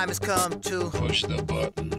Time has come to Push the button.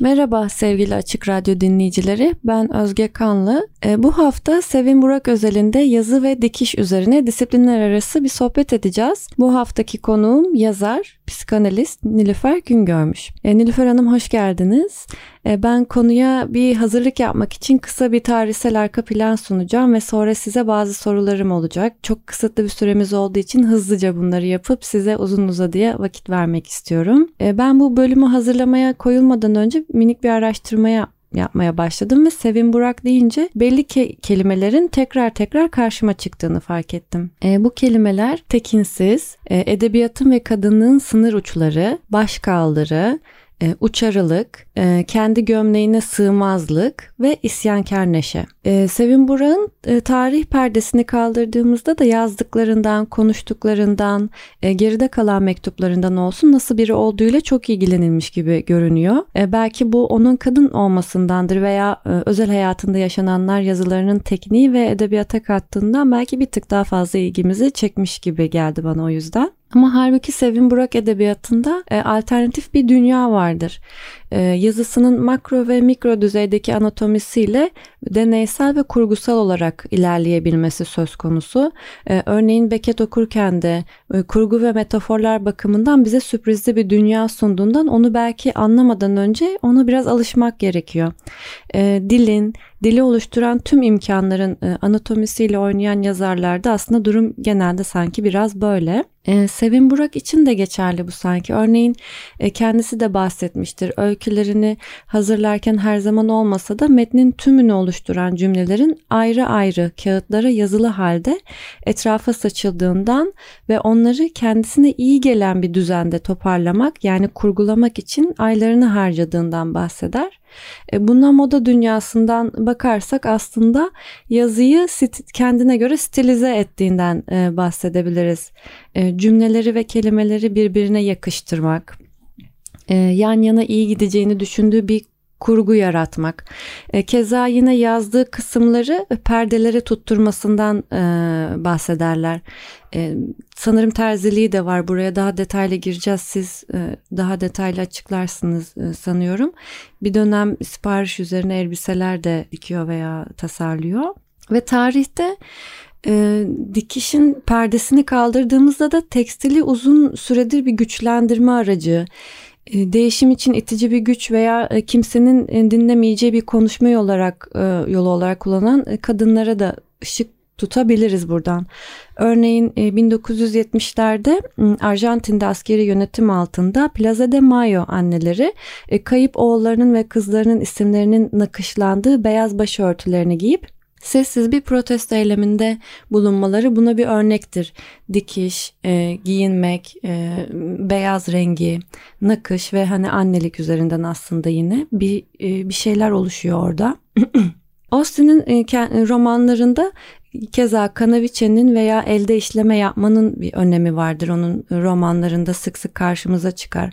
Merhaba sevgili Açık Radyo dinleyicileri. Ben Özge Kanlı. E, bu hafta Sevin Burak özelinde yazı ve dikiş üzerine disiplinler arası bir sohbet edeceğiz. Bu haftaki konuğum yazar, psikanalist Nilüfer Güngörmüş. E, Nilüfer Hanım hoş geldiniz. E, ben konuya bir hazırlık yapmak için kısa bir tarihsel arka plan sunacağım ve sonra size bazı sorularım olacak. Çok kısıtlı bir süremiz olduğu için hızlıca bunları yapıp size uzun uzadıya vakit vermek istiyorum. E, ben bu bölümü hazırlamaya koyulmadan önce minik bir araştırmaya yapmaya başladım ve Sevin Burak deyince belli ke- kelimelerin tekrar tekrar karşıma çıktığını fark ettim. E, bu kelimeler tekinsiz, e, edebiyatın ve kadının sınır uçları, başkaldırı, e, uçarılık, e, kendi gömleğine sığmazlık ve isyankar neşe. E, Sevin Burak'ın e, tarih perdesini kaldırdığımızda da yazdıklarından, konuştuklarından, e, geride kalan mektuplarından olsun nasıl biri olduğuyla çok ilgilenilmiş gibi görünüyor. E, belki bu onun kadın olmasındandır veya e, özel hayatında yaşananlar yazılarının tekniği ve edebiyata kattığından belki bir tık daha fazla ilgimizi çekmiş gibi geldi bana o yüzden. Ama halbuki Sevin Burak edebiyatında e, alternatif bir dünya vardır. E, yazısının makro ve mikro düzeydeki anatomisiyle deneysel ve kurgusal olarak ilerleyebilmesi söz konusu. E, örneğin Beckett okurken de e, kurgu ve metaforlar bakımından bize sürprizli bir dünya sunduğundan onu belki anlamadan önce ona biraz alışmak gerekiyor. E, dilin, dili oluşturan tüm imkanların e, anatomisiyle oynayan yazarlarda aslında durum genelde sanki biraz böyle. E, Sevin Burak için de geçerli bu sanki. Örneğin e, kendisi de bahsetmiştir. Öykülerini hazırlarken her zaman olmasa da metnin tümünü oluşturan cümlelerin ayrı ayrı kağıtlara yazılı halde etrafa saçıldığından ve onları kendisine iyi gelen bir düzende toparlamak yani kurgulamak için aylarını harcadığından bahseder. E, Buna moda dünyasından bakarsak aslında yazıyı kendine göre stilize ettiğinden e, bahsedebiliriz. E, cümleleri ve kelimeleri birbirine yakıştırmak, yan yana iyi gideceğini düşündüğü bir kurgu yaratmak. Keza yine yazdığı kısımları perdelere tutturmasından bahsederler. Sanırım terziliği de var. Buraya daha detaylı gireceğiz. Siz daha detaylı açıklarsınız sanıyorum. Bir dönem sipariş üzerine elbiseler de dikiyor veya tasarlıyor. Ve tarihte e, dikişin perdesini kaldırdığımızda da tekstili uzun süredir bir güçlendirme aracı, e, değişim için itici bir güç veya e, kimsenin dinlemeyeceği bir konuşma yol olarak yolu olarak kullanan kadınlara da ışık tutabiliriz buradan. Örneğin 1970'lerde Arjantin'de askeri yönetim altında Plaza de Mayo anneleri kayıp oğullarının ve kızlarının isimlerinin nakışlandığı beyaz başörtülerini giyip sessiz bir protesto eyleminde bulunmaları buna bir örnektir. Dikiş, e, giyinmek, e, beyaz rengi, nakış ve hani annelik üzerinden aslında yine bir e, bir şeyler oluşuyor orada. Austin'in e, romanlarında Keza Kanaviçe'nin veya elde işleme yapmanın bir önemi vardır. Onun romanlarında sık sık karşımıza çıkar.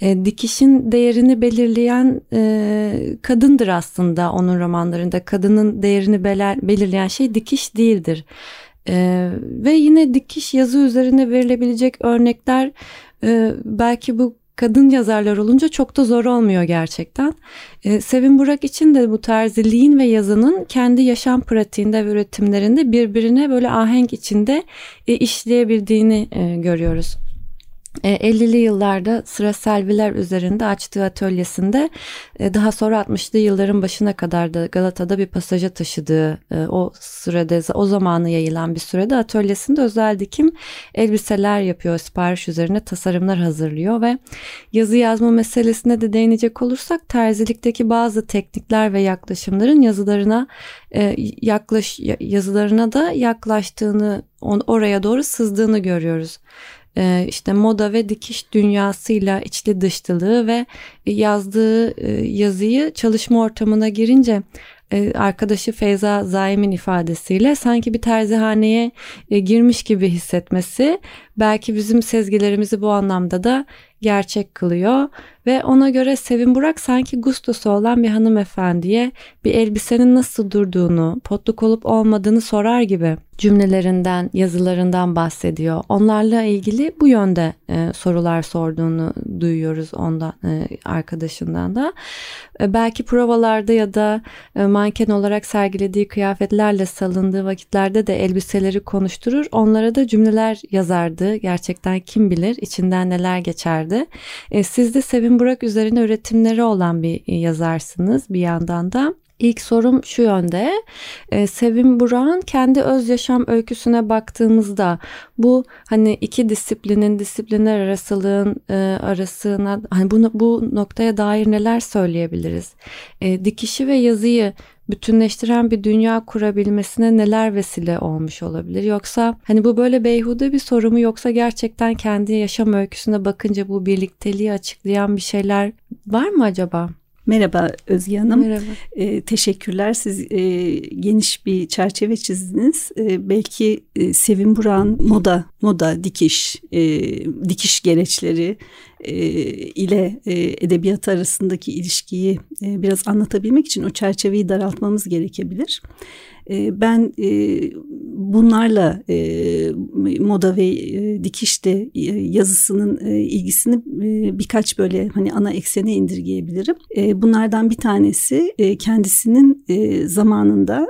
E, dikişin değerini belirleyen e, kadındır aslında onun romanlarında. Kadının değerini beler, belirleyen şey dikiş değildir. E, ve yine dikiş yazı üzerine verilebilecek örnekler e, belki bu kadın yazarlar olunca çok da zor olmuyor gerçekten. Ee, Sevin Burak için de bu terziliğin ve yazının kendi yaşam pratiğinde ve üretimlerinde birbirine böyle ahenk içinde e, işleyebildiğini e, görüyoruz. 50'li e, yıllarda sıra selviler üzerinde açtığı atölyesinde e, daha sonra 60'lı yılların başına kadar da Galata'da bir pasaja taşıdığı e, o sürede o zamanı yayılan bir sürede atölyesinde özel dikim elbiseler yapıyor sipariş üzerine tasarımlar hazırlıyor ve yazı yazma meselesine de değinecek olursak terzilikteki bazı teknikler ve yaklaşımların yazılarına yaklaş yazılarına da yaklaştığını oraya doğru sızdığını görüyoruz e, işte moda ve dikiş dünyasıyla içli dışlılığı ve yazdığı e, yazıyı çalışma ortamına girince e, arkadaşı Feyza Zaim'in ifadesiyle sanki bir terzihaneye girmiş gibi hissetmesi belki bizim sezgilerimizi bu anlamda da gerçek kılıyor ve ona göre Sevin Burak sanki gustosu olan bir hanımefendiye bir elbisenin nasıl durduğunu, potluk olup olmadığını sorar gibi cümlelerinden, yazılarından bahsediyor. Onlarla ilgili bu yönde e, sorular sorduğunu duyuyoruz ondan e, arkadaşından da. E, belki provalarda ya da e, manken olarak sergilediği kıyafetlerle salındığı vakitlerde de elbiseleri konuşturur. Onlara da cümleler yazardı. Gerçekten kim bilir içinden neler geçerdi. E, siz de Sevin Burak üzerine üretimleri olan bir yazarsınız bir yandan da. İlk sorum şu yönde. Ee, Sevim Burak'ın kendi öz yaşam öyküsüne baktığımızda bu hani iki disiplinin disiplinler arasılığın e, arasına hani bunu bu noktaya dair neler söyleyebiliriz? E, dikişi ve yazıyı bütünleştiren bir dünya kurabilmesine neler vesile olmuş olabilir? Yoksa hani bu böyle beyhude bir soru mu yoksa gerçekten kendi yaşam öyküsüne bakınca bu birlikteliği açıklayan bir şeyler var mı acaba? Merhaba Özge Hanım. Merhaba. E, teşekkürler. Siz e, geniş bir çerçeve çizdiniz. E, belki e, Sevim Buran moda, moda, dikiş, e, dikiş gereçleri e, ile e, edebiyat arasındaki ilişkiyi e, biraz anlatabilmek için o çerçeveyi daraltmamız gerekebilir. Ben bunlarla moda ve dikişte yazısının ilgisini birkaç böyle hani ana eksene indirgeyebilirim. Bunlardan bir tanesi kendisinin zamanında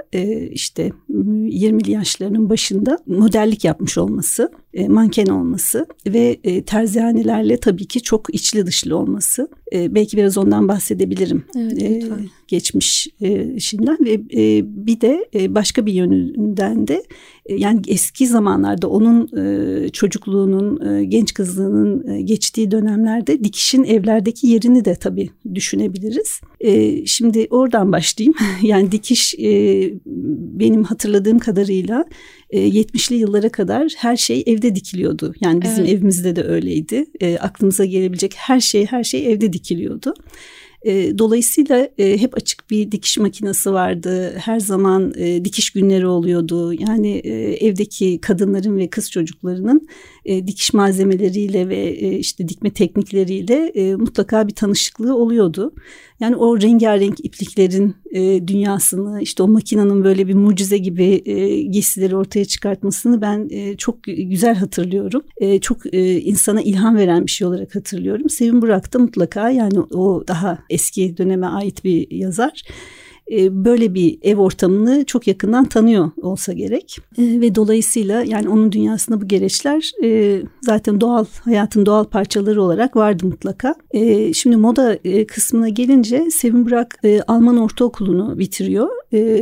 işte 20'li yaşlarının başında modellik yapmış olması, manken olması ve e, terzihanelerle tabii ki çok içli dışlı olması. E, belki biraz ondan bahsedebilirim. Evet, e, geçmiş e, şimdiden ve e, bir de e, başka bir yönünden de e, yani eski zamanlarda onun e, çocukluğunun, e, genç kızlığının e, geçtiği dönemlerde dikişin evlerdeki yerini de tabii düşünebiliriz. E, şimdi oradan başlayayım. yani dikiş e, benim hatırladığım kadarıyla 70'li e, yıllara kadar her şey evde dikiliyordu. Yani bizim evet. evimizde de öyleydi. E, aklımıza gelebilecek her şey her şey evde dikiliyordu. E, dolayısıyla e, hep açık bir dikiş makinesi vardı. Her zaman e, dikiş günleri oluyordu. Yani e, evdeki kadınların ve kız çocuklarının e, dikiş malzemeleriyle ve e, işte dikme teknikleriyle e, mutlaka bir tanışıklığı oluyordu. Yani o rengarenk ipliklerin e, dünyasını işte o makinenin böyle bir mucize gibi e, giysileri ortaya çıkartmasını ben e, çok güzel hatırlıyorum. E, çok e, insana ilham veren bir şey olarak hatırlıyorum. Sevim Burak da mutlaka yani o daha eski döneme ait bir yazar. E, böyle bir ev ortamını çok yakından tanıyor olsa gerek e, ve dolayısıyla yani onun dünyasında bu gereçler e, zaten doğal hayatın doğal parçaları olarak vardı mutlaka. Şimdi moda kısmına gelince Sevim Burak Alman ortaokulunu bitiriyor.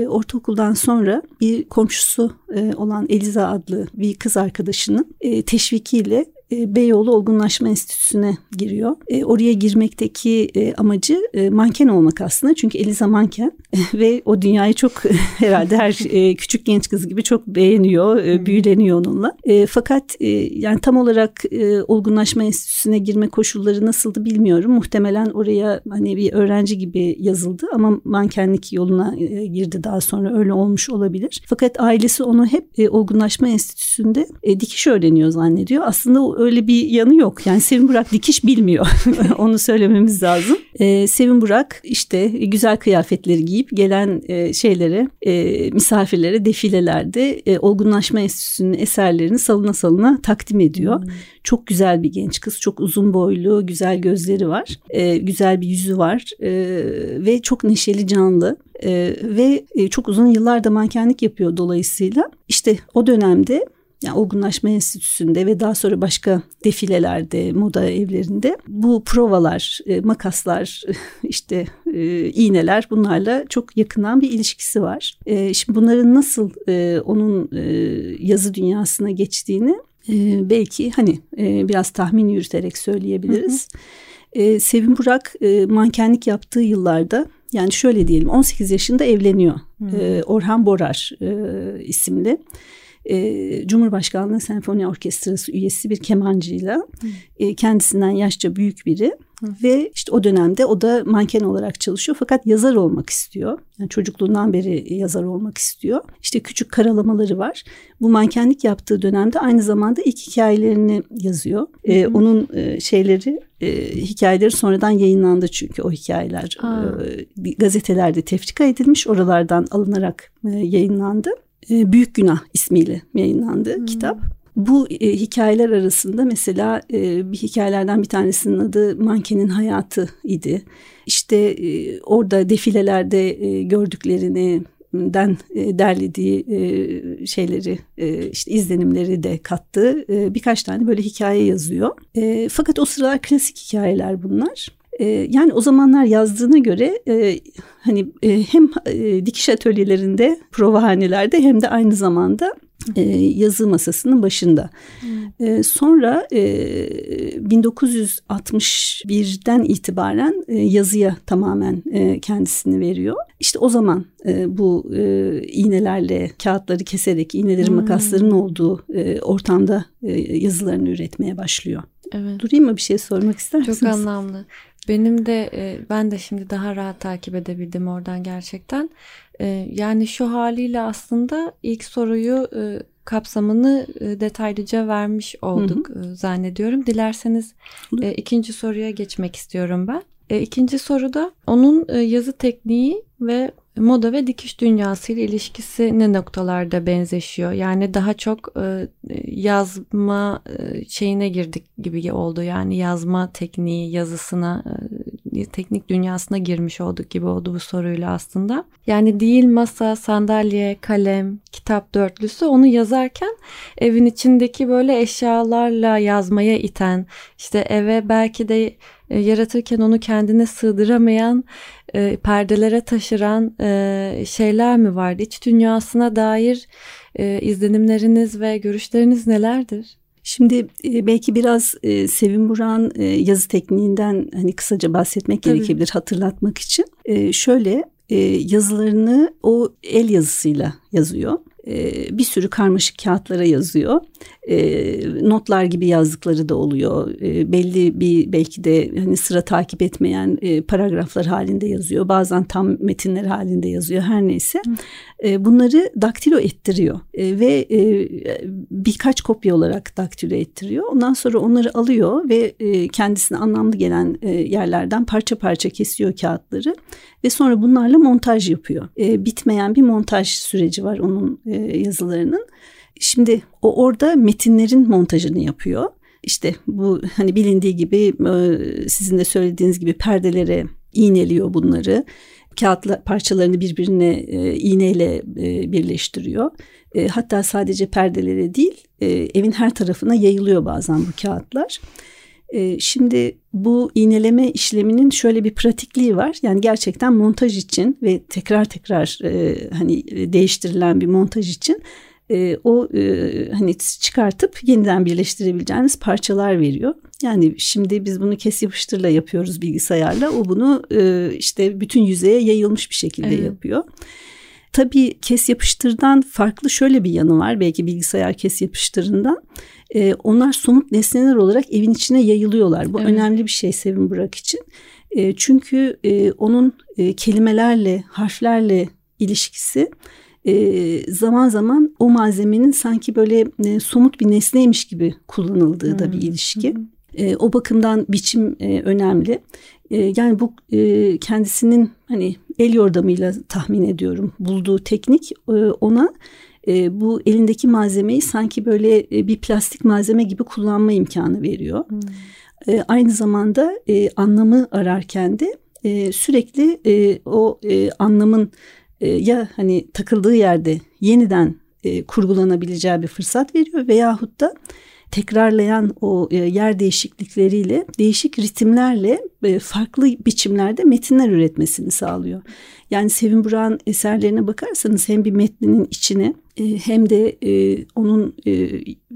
Ortaokuldan sonra bir komşusu olan Eliza adlı bir kız arkadaşının teşvikiyle e, Beyoğlu Olgunlaşma Enstitüsü'ne giriyor. E, oraya girmekteki e, amacı e, manken olmak aslında. Çünkü Eliza manken ve o dünyayı çok herhalde her e, küçük genç kız gibi çok beğeniyor, e, büyüleniyor onunla. E, fakat e, yani tam olarak e, Olgunlaşma Enstitüsü'ne girme koşulları nasıldı bilmiyorum. Muhtemelen oraya hani bir öğrenci gibi yazıldı ama mankenlik yoluna e, girdi daha sonra öyle olmuş olabilir. Fakat ailesi onu hep e, Olgunlaşma Enstitüsü'nde e, dikiş öğreniyor zannediyor. Aslında o öyle bir yanı yok. Yani Sevin Burak dikiş bilmiyor. Onu söylememiz lazım. Ee, Sevin Burak işte güzel kıyafetleri giyip gelen e, şeylere, e, misafirlere defilelerde e, Olgunlaşma Enstitüsü'nün eserlerini salına salına takdim ediyor. Hmm. Çok güzel bir genç kız. Çok uzun boylu, güzel gözleri var. E, güzel bir yüzü var. E, ve çok neşeli, canlı. E, ve e, çok uzun yıllarda mankenlik yapıyor dolayısıyla. İşte o dönemde yani Olgunlaşma Enstitüsü'nde ve daha sonra başka defilelerde, moda evlerinde bu provalar, e, makaslar, işte e, iğneler bunlarla çok yakından bir ilişkisi var. E, şimdi bunların nasıl onun yazı dünyasına geçtiğini belki hani biraz tahmin yürüterek söyleyebiliriz. Hı hı. Sevim Burak e, mankenlik yaptığı yıllarda yani şöyle diyelim 18 yaşında evleniyor. Hmm. Orhan Borar e, isimli e, Cumhurbaşkanlığı Senfoni Orkestrası üyesi bir kemancıyla e, kendisinden yaşça büyük biri Hı. ve işte o dönemde o da manken olarak çalışıyor fakat yazar olmak istiyor. Yani çocukluğundan beri yazar olmak istiyor. İşte küçük karalamaları var. Bu mankenlik yaptığı dönemde aynı zamanda ilk hikayelerini yazıyor. E, onun e, şeyleri e, hikayeleri sonradan yayınlandı çünkü o hikayeler e, gazetelerde tefrika edilmiş oralardan alınarak e, yayınlandı. E, Büyük Günah ismiyle yayınlandı hmm. kitap. Bu e, hikayeler arasında mesela e, bir hikayelerden bir tanesinin adı Mankenin Hayatı idi. İşte e, orada defilelerde e, gördüklerini den e, derlediği e, şeyleri e, işte izlenimleri de kattı. Birkaç tane böyle hikaye yazıyor. Fakat o sıralar klasik hikayeler bunlar. Ee, yani o zamanlar yazdığına göre e, hani e, hem e, dikiş atölyelerinde, provahanelerde hem de aynı zamanda e, yazı masasının başında. Hmm. E, sonra e, 1961'den itibaren e, yazıya tamamen e, kendisini veriyor. İşte o zaman e, bu e, iğnelerle kağıtları keserek iğnelerin hmm. makasların olduğu e, ortamda e, yazılarını üretmeye başlıyor. Evet. Durayım mı bir şey sormak ister misiniz? Çok anlamlı. Benim de e, ben de şimdi daha rahat takip edebildim oradan gerçekten. E, yani şu haliyle aslında ilk soruyu e, kapsamını detaylıca vermiş olduk hı hı. zannediyorum. Dilerseniz ikinci soruya geçmek istiyorum ben. İkinci soruda onun yazı tekniği ve moda ve dikiş dünyası ile ilişkisi ne noktalarda benzeşiyor? Yani daha çok e, yazma e, şeyine girdik gibi oldu. Yani yazma tekniği, yazısına, e, teknik dünyasına girmiş olduk gibi oldu bu soruyla aslında. Yani değil masa, sandalye, kalem, kitap dörtlüsü onu yazarken evin içindeki böyle eşyalarla yazmaya iten, işte eve belki de yaratırken onu kendine sığdıramayan e, perdelere taşıran e, şeyler mi vardı? İç dünyasına dair e, izlenimleriniz ve görüşleriniz nelerdir? Şimdi e, belki biraz e, Sevim Buran e, yazı tekniğinden hani kısaca bahsetmek Tabii. gerekebilir hatırlatmak için. E, şöyle e, yazılarını o el yazısıyla yazıyor. E, bir sürü karmaşık kağıtlara yazıyor. E, notlar gibi yazdıkları da oluyor. E, belli bir belki de hani sıra takip etmeyen e, paragraflar halinde yazıyor. Bazen tam metinler halinde yazıyor. Her neyse. Bunları daktilo ettiriyor ve e, birkaç kopya olarak daktilo ettiriyor. Ondan sonra onları alıyor ve e, kendisine anlamlı gelen yerlerden parça parça kesiyor kağıtları ve sonra bunlarla montaj yapıyor. Bitmeyen bir montaj süreci var onun e, yazılarının. Şimdi o orada metinlerin montajını yapıyor. İşte bu hani bilindiği gibi e, sizin de söylediğiniz gibi perdelere iğneliyor bunları. Kağıt parçalarını birbirine e, iğneyle birleştiriyor. Hatta sadece perdelere değil evin her tarafına yayılıyor bazen bu kağıtlar. Şimdi bu iğneleme işleminin şöyle bir pratikliği var. Yani gerçekten montaj için ve tekrar tekrar hani değiştirilen bir montaj için e, o e, hani çıkartıp yeniden birleştirebileceğiniz parçalar veriyor. Yani şimdi biz bunu kes yapıştırla yapıyoruz bilgisayarla. O bunu e, işte bütün yüzeye yayılmış bir şekilde evet. yapıyor. Tabii kes yapıştırdan farklı şöyle bir yanı var belki bilgisayar kes yapıştırından. E, onlar somut nesneler olarak evin içine yayılıyorlar. Bu evet. önemli bir şey Sevin Burak için. E, çünkü e, onun e, kelimelerle, harflerle ilişkisi e, zaman zaman o malzemenin sanki böyle e, somut bir nesneymiş gibi kullanıldığı hmm. da bir hmm. ilişki. Hmm. E, o bakımdan biçim e, önemli. E, yani bu e, kendisinin hani el yordamıyla tahmin ediyorum bulduğu teknik e, ona e, bu elindeki malzemeyi sanki böyle e, bir plastik malzeme gibi kullanma imkanı veriyor. Hmm. E, aynı zamanda e, anlamı ararken de e, sürekli e, o e, anlamın e, ya hani takıldığı yerde yeniden e, kurgulanabileceği bir fırsat veriyor veyahut da tekrarlayan o e, yer değişiklikleriyle değişik ritimlerle e, farklı biçimlerde metinler üretmesini sağlıyor. Yani Sevin Burak'ın eserlerine bakarsanız hem bir metninin içine e, hem de onun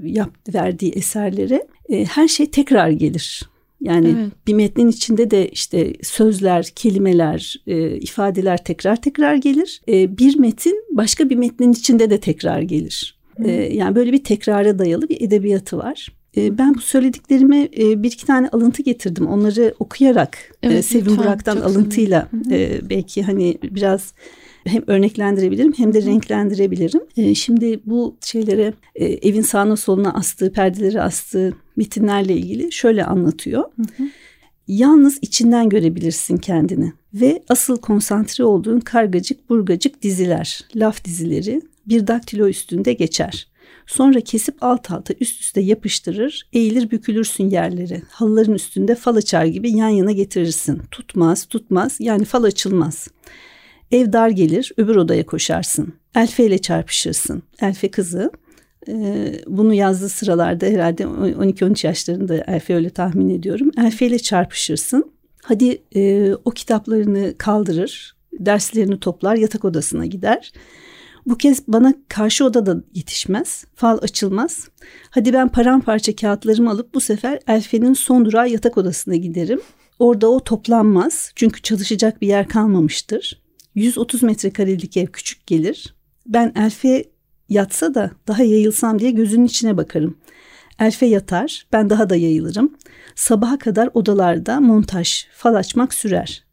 yap, verdiği eserlere her şey tekrar gelir. Yani evet. bir metnin içinde de işte sözler, kelimeler, ifadeler tekrar tekrar gelir. bir metin başka bir metnin içinde de tekrar gelir. E, yani böyle bir tekrara dayalı bir edebiyatı var. E, ben bu söylediklerime e, bir iki tane alıntı getirdim. Onları okuyarak e, evet, Sevin lütfen, Burak'tan alıntıyla e, belki hani biraz hem örneklendirebilirim hem de renklendirebilirim. Şimdi bu şeylere evin sağına soluna astığı, perdeleri astığı metinlerle ilgili şöyle anlatıyor. Hı hı. Yalnız içinden görebilirsin kendini ve asıl konsantre olduğun kargacık burgacık diziler, laf dizileri, bir daktilo üstünde geçer. Sonra kesip alt alta üst üste yapıştırır, eğilir bükülürsün yerleri. Halıların üstünde fal açar gibi yan yana getirirsin. Tutmaz, tutmaz yani fal açılmaz. Ev dar gelir, öbür odaya koşarsın. Elfe ile çarpışırsın. Elfe kızı. Ee, bunu yazdığı sıralarda herhalde 12-13 yaşlarında Elfe öyle tahmin ediyorum. Elfe ile çarpışırsın. Hadi e, o kitaplarını kaldırır, derslerini toplar, yatak odasına gider. Bu kez bana karşı odada yetişmez. Fal açılmaz. Hadi ben paramparça kağıtlarımı alıp bu sefer Elfe'nin son durağı yatak odasına giderim. Orada o toplanmaz. Çünkü çalışacak bir yer kalmamıştır. 130 metrekarelik ev küçük gelir. Ben Elfe yatsa da daha yayılsam diye gözünün içine bakarım. Elfe yatar, ben daha da yayılırım. Sabaha kadar odalarda montaj, fal açmak sürer.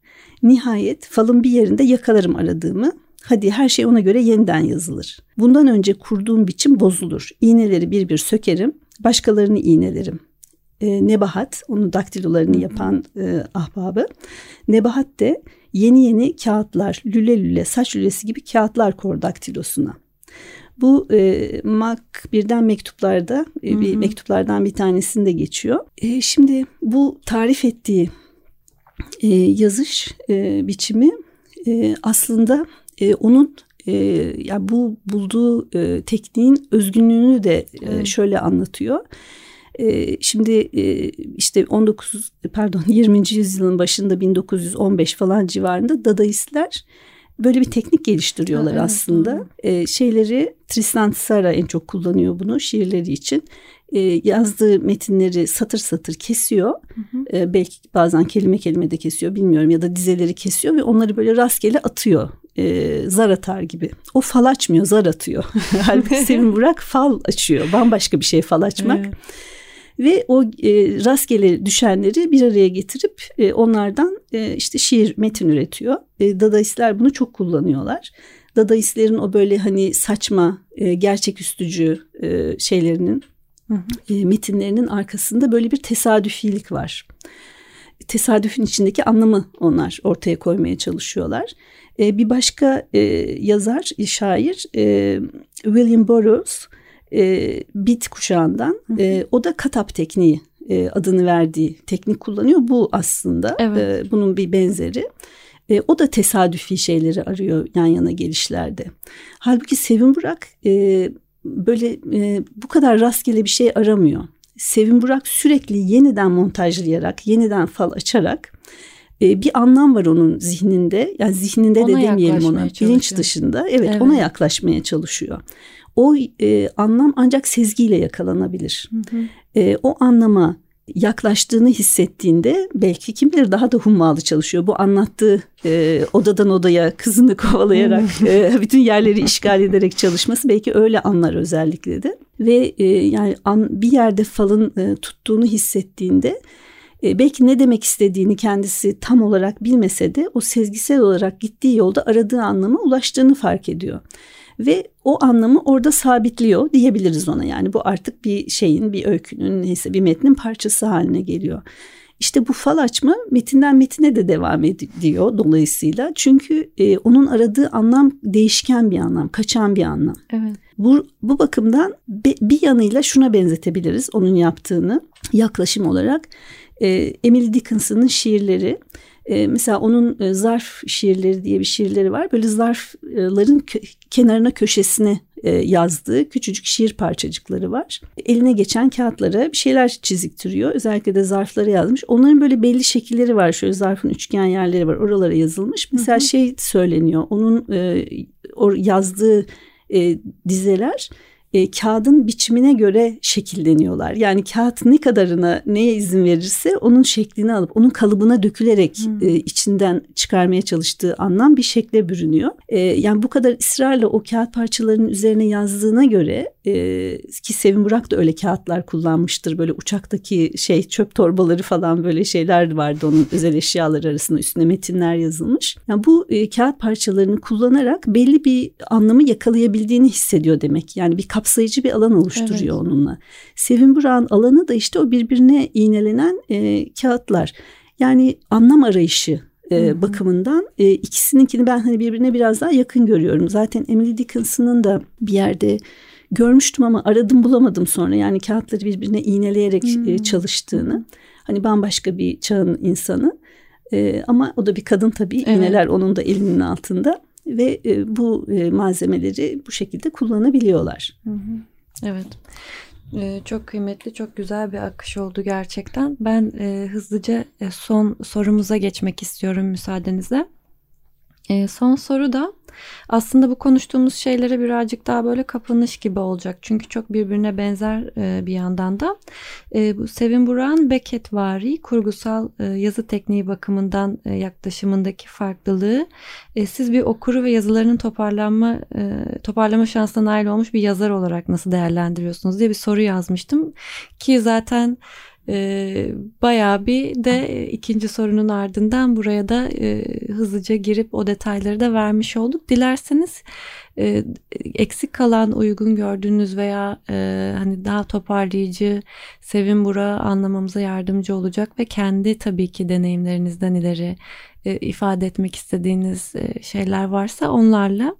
Nihayet falın bir yerinde yakalarım aradığımı. Hadi her şey ona göre yeniden yazılır. Bundan önce kurduğum biçim bozulur. İğneleri bir bir sökerim, başkalarını iğnelerim. E, Nebahat, onun daktilolarını yapan e, ahbabı. Nebahat de yeni yeni kağıtlar, lüle lüle, saç lülesi gibi kağıtlar kor daktilosuna. Bu e, Mak birden mektuplarda e, bir mektuplardan bir tanesinde geçiyor. E, şimdi bu tarif ettiği e, yazış e, biçimi e, aslında e, onun e, yani bu bulduğu e, tekniğin özgünlüğünü de e, şöyle anlatıyor. E, şimdi e, işte 19 pardon 20. yüzyılın başında 1915 falan civarında Dadaistler böyle bir teknik geliştiriyorlar evet, aslında. E, şeyleri Tristan Tzara en çok kullanıyor bunu şiirleri için. E, yazdığı metinleri satır satır kesiyor. Hı hı. E, belki bazen kelime kelime de kesiyor bilmiyorum ya da dizeleri kesiyor ve onları böyle rastgele atıyor e, zar atar gibi. O fal açmıyor zar atıyor. Halbuki Sevin Burak fal açıyor. Bambaşka bir şey fal açmak. Evet. Ve o e, rastgele düşenleri bir araya getirip e, onlardan e, işte şiir metin üretiyor. E, Dadaistler bunu çok kullanıyorlar. Dadaistlerin o böyle hani saçma, e, gerçeküstücü e, şeylerinin, hı hı. E, metinlerinin arkasında böyle bir tesadüfilik var. Tesadüfün içindeki anlamı onlar ortaya koymaya çalışıyorlar. E, bir başka e, yazar, şair e, William Burroughs e, bit kuşağından e, o da katap tekniği e, adını verdiği teknik kullanıyor. Bu aslında evet. e, bunun bir benzeri. E, o da tesadüfi şeyleri arıyor yan yana gelişlerde. Halbuki Sevin Burak e, böyle e, bu kadar rastgele bir şey aramıyor. Sevin Burak sürekli yeniden montajlayarak, yeniden fal açarak e, bir anlam var onun zihninde. Yani zihninde ona de demeyelim ona. Bilinç dışında. Evet, evet ona yaklaşmaya çalışıyor. O e, anlam ancak sezgiyle yakalanabilir. Hı hı. E, o anlama yaklaştığını hissettiğinde belki kim bilir daha da hummalı çalışıyor. Bu anlattığı e, odadan odaya kızını kovalayarak e, bütün yerleri işgal ederek çalışması belki öyle anlar özellikle de. Ve e, yani an, bir yerde falın e, tuttuğunu hissettiğinde e, belki ne demek istediğini kendisi tam olarak bilmese de o sezgisel olarak gittiği yolda aradığı anlama ulaştığını fark ediyor. Ve o anlamı orada sabitliyor diyebiliriz ona yani bu artık bir şeyin bir öykünün neyse bir metnin parçası haline geliyor. İşte bu fal açma metinden metine de devam ediyor dolayısıyla. Çünkü e, onun aradığı anlam değişken bir anlam, kaçan bir anlam. Evet. Bu, bu bakımdan be, bir yanıyla şuna benzetebiliriz onun yaptığını yaklaşım olarak. E, Emily Dickinson'ın şiirleri e, mesela onun e, zarf şiirleri diye bir şiirleri var. Böyle zarfların kenarına köşesine e, yazdığı küçücük şiir parçacıkları var. Eline geçen kağıtlara bir şeyler çiziktiriyor. Özellikle de zarflara yazmış. Onların böyle belli şekilleri var. Şöyle zarfın üçgen yerleri var. Oralara yazılmış. Mesela hı hı. şey söyleniyor. Onun e, yazdığı e, dizeler e, kağıdın biçimine göre şekilleniyorlar. Yani kağıt ne kadarına neye izin verirse onun şeklini alıp onun kalıbına dökülerek hmm. e, içinden çıkarmaya çalıştığı anlam bir şekle bürünüyor. E, yani bu kadar ısrarla o kağıt parçalarının üzerine yazdığına göre e, ki Sevin Burak da öyle kağıtlar kullanmıştır. Böyle uçaktaki şey çöp torbaları falan böyle şeyler vardı onun özel eşyaları arasında üstüne metinler yazılmış. Yani bu e, kağıt parçalarını kullanarak belli bir anlamı yakalayabildiğini hissediyor demek. Yani bir kapsayıcı bir alan oluşturuyor evet. onunla. Sevin Burak'ın alanı da işte o birbirine iğnelenen e, kağıtlar. Yani anlam arayışı e, bakımından e, ikisininkini ben hani birbirine biraz daha yakın görüyorum. Zaten Emily Dickinson'ın da bir yerde görmüştüm ama aradım bulamadım sonra. Yani kağıtları birbirine iğneleyerek e, hmm. çalıştığını. Hani bambaşka bir çağın insanı. E, ama o da bir kadın tabii. Evet. İğneler onun da elinin altında ve e, bu e, malzemeleri bu şekilde kullanabiliyorlar. Hı hı. Evet. Ee, çok kıymetli, çok güzel bir akış oldu gerçekten. Ben e, hızlıca e, son sorumuza geçmek istiyorum müsaadenizle. E, son soru da aslında bu konuştuğumuz şeylere birazcık daha böyle kapanış gibi olacak. Çünkü çok birbirine benzer e, bir yandan da. E, bu Sevin Burak'ın Beckett vari kurgusal e, yazı tekniği bakımından yaklaşımındaki farklılığı siz bir okuru ve yazılarının toparlanma toparlama şansına nail olmuş bir yazar olarak nasıl değerlendiriyorsunuz diye bir soru yazmıştım. Ki zaten e, bayağı bir de ikinci sorunun ardından buraya da e, hızlıca girip o detayları da vermiş olduk. Dilerseniz e, eksik kalan uygun gördüğünüz veya e, hani daha toparlayıcı Sevin Bura anlamamıza yardımcı olacak ve kendi tabii ki deneyimlerinizden ileri e, ifade etmek istediğiniz e, şeyler varsa onlarla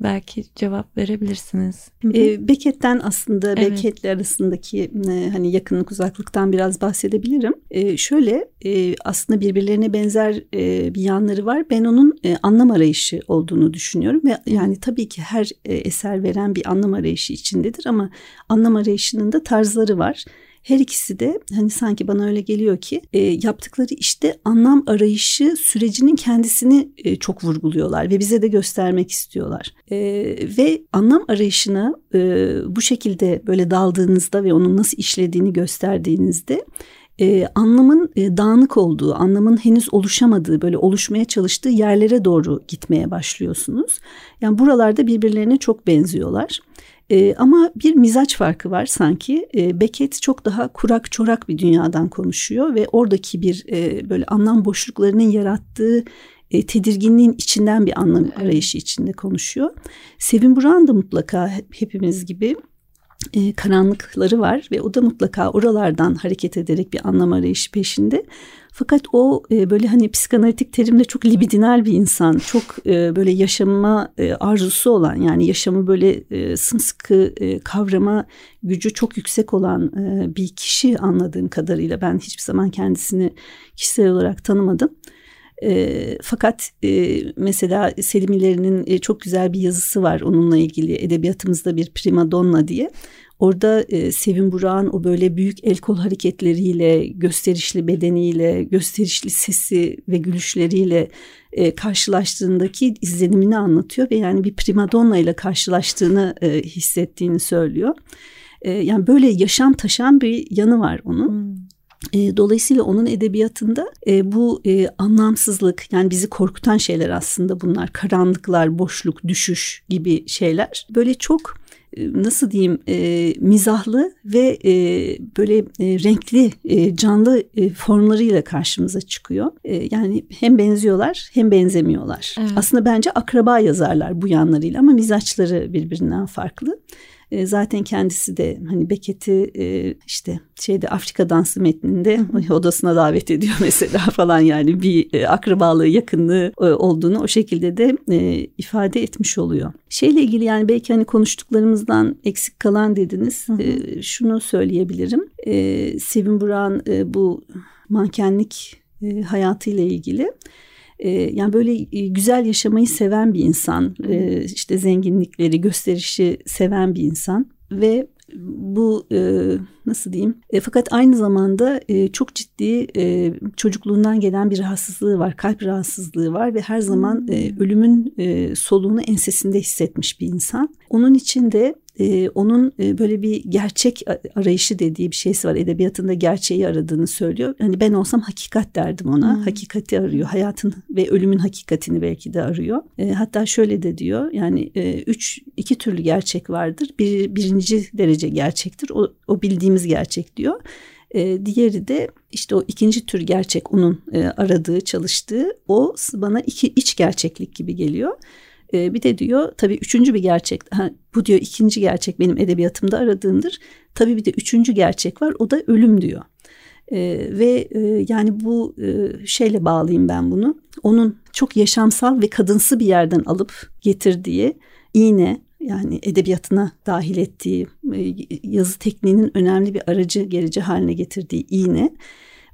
belki cevap verebilirsiniz. E, Beckett'ten aslında evet. Beckett'le arasındaki e, hani yakınlık uzaklıktan biraz bahsedebilirim. E, şöyle e, aslında birbirlerine benzer e, bir yanları var. Ben onun e, anlam arayışı olduğunu düşünüyorum ve yani tabii ki her e, eser veren bir anlam arayışı içindedir ama anlam arayışının da tarzları var. Her ikisi de hani sanki bana öyle geliyor ki e, yaptıkları işte anlam arayışı sürecinin kendisini e, çok vurguluyorlar ve bize de göstermek istiyorlar. E, ve anlam arayışına e, bu şekilde böyle daldığınızda ve onun nasıl işlediğini gösterdiğinizde e, anlamın e, dağınık olduğu, anlamın henüz oluşamadığı, böyle oluşmaya çalıştığı yerlere doğru gitmeye başlıyorsunuz. Yani buralarda birbirlerine çok benziyorlar. E, ama bir mizaç farkı var sanki. E, Beckett çok daha kurak çorak bir dünyadan konuşuyor ve oradaki bir e, böyle anlam boşluklarının yarattığı e, tedirginliğin içinden bir anlam arayışı içinde konuşuyor. Sevin Buran da mutlaka hepimiz gibi e, karanlıkları var ve o da mutlaka oralardan hareket ederek bir anlam arayışı peşinde. Fakat o e, böyle hani psikanalitik terimle çok libidinal bir insan, çok e, böyle yaşama e, arzusu olan yani yaşamı böyle e, sımsıkı e, kavrama gücü çok yüksek olan e, bir kişi anladığım kadarıyla ben hiçbir zaman kendisini kişisel olarak tanımadım. E, fakat e, mesela Selim İleri'nin e, çok güzel bir yazısı var onunla ilgili edebiyatımızda bir prima donna diye. Orada e, Sevin Burak'ın o böyle büyük el kol hareketleriyle, gösterişli bedeniyle, gösterişli sesi ve gülüşleriyle e, karşılaştığındaki izlenimini anlatıyor ve yani bir primadonna ile karşılaştığını e, hissettiğini söylüyor. E, yani böyle yaşam taşan bir yanı var onun. Hmm. E, dolayısıyla onun edebiyatında e, bu e, anlamsızlık yani bizi korkutan şeyler aslında bunlar karanlıklar, boşluk, düşüş gibi şeyler böyle çok e, nasıl diyeyim e, mizahlı ve e, böyle e, renkli e, canlı e, formlarıyla karşımıza çıkıyor. E, yani hem benziyorlar hem benzemiyorlar. Evet. Aslında bence akraba yazarlar bu yanlarıyla ama mizaçları birbirinden farklı. E, zaten kendisi de hani Beckett'i e, işte şeyde Afrika dansı metninde odasına davet ediyor mesela falan yani bir e, akrabalığı yakınlığı e, olduğunu o şekilde de e, ifade etmiş oluyor. Şeyle ilgili yani belki hani konuştuklarımızdan eksik kalan dediniz. E, şunu söyleyebilirim. E, Sevin Buran e, bu mankenlik e, hayatıyla ilgili E, yani böyle e, güzel yaşamayı seven bir insan, e, işte zenginlikleri, gösterişi seven bir insan ve bu e, nasıl diyeyim e, fakat aynı zamanda e, çok ciddi e, çocukluğundan gelen bir rahatsızlığı var kalp rahatsızlığı var ve her zaman e, hmm. ölümün e, soluğunu ensesinde hissetmiş bir insan onun için de e, onun e, böyle bir gerçek arayışı dediği bir şeysi var. Edebiyatında gerçeği aradığını söylüyor. Hani ben olsam hakikat derdim ona. Hmm. Hakikati arıyor. Hayatın ve ölümün hakikatini belki de arıyor. E, hatta şöyle de diyor. Yani e, üç iki türlü gerçek vardır. Bir, birinci derece gerçektir. O, o bildiğimiz gerçek diyor. E, diğeri de işte o ikinci tür gerçek onun e, aradığı, çalıştığı o bana iki iç gerçeklik gibi geliyor. E, bir de diyor tabii üçüncü bir gerçek. Ha, bu diyor ikinci gerçek benim edebiyatımda aradığımdır. Tabii bir de üçüncü gerçek var o da ölüm diyor. E, ve e, yani bu e, şeyle bağlayayım ben bunu. Onun çok yaşamsal ve kadınsı bir yerden alıp getirdiği iğne yani edebiyatına dahil ettiği e, yazı tekniğinin önemli bir aracı gerici haline getirdiği iğne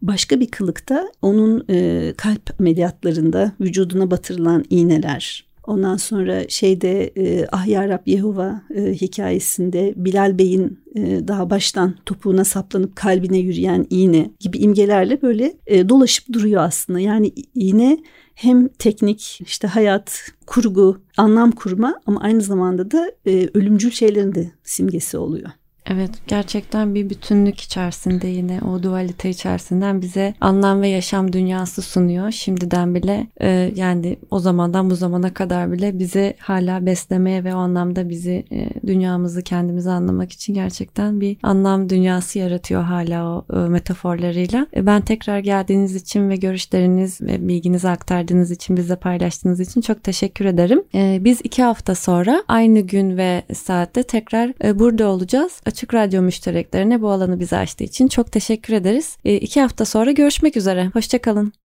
başka bir kılıkta onun e, kalp ameliyatlarında vücuduna batırılan iğneler Ondan sonra şeyde e, Ah Ya Rab Yehova e, hikayesinde Bilal Bey'in e, daha baştan topuğuna saplanıp kalbine yürüyen iğne gibi imgelerle böyle e, dolaşıp duruyor aslında. Yani iğne hem teknik işte hayat, kurgu, anlam kurma ama aynı zamanda da e, ölümcül şeylerin de simgesi oluyor. Evet gerçekten bir bütünlük içerisinde yine o dualite içerisinden bize anlam ve yaşam dünyası sunuyor. Şimdiden bile e, yani o zamandan bu zamana kadar bile bizi hala beslemeye ve o anlamda bizi e, dünyamızı kendimizi anlamak için gerçekten bir anlam dünyası yaratıyor hala o e, metaforlarıyla. E, ben tekrar geldiğiniz için ve görüşleriniz ve bilginizi aktardığınız için bize paylaştığınız için çok teşekkür ederim. E, biz iki hafta sonra aynı gün ve saatte tekrar e, burada olacağız. Açık Radyo müştereklerine bu alanı bize açtığı için çok teşekkür ederiz. E, iki hafta sonra görüşmek üzere. Hoşçakalın.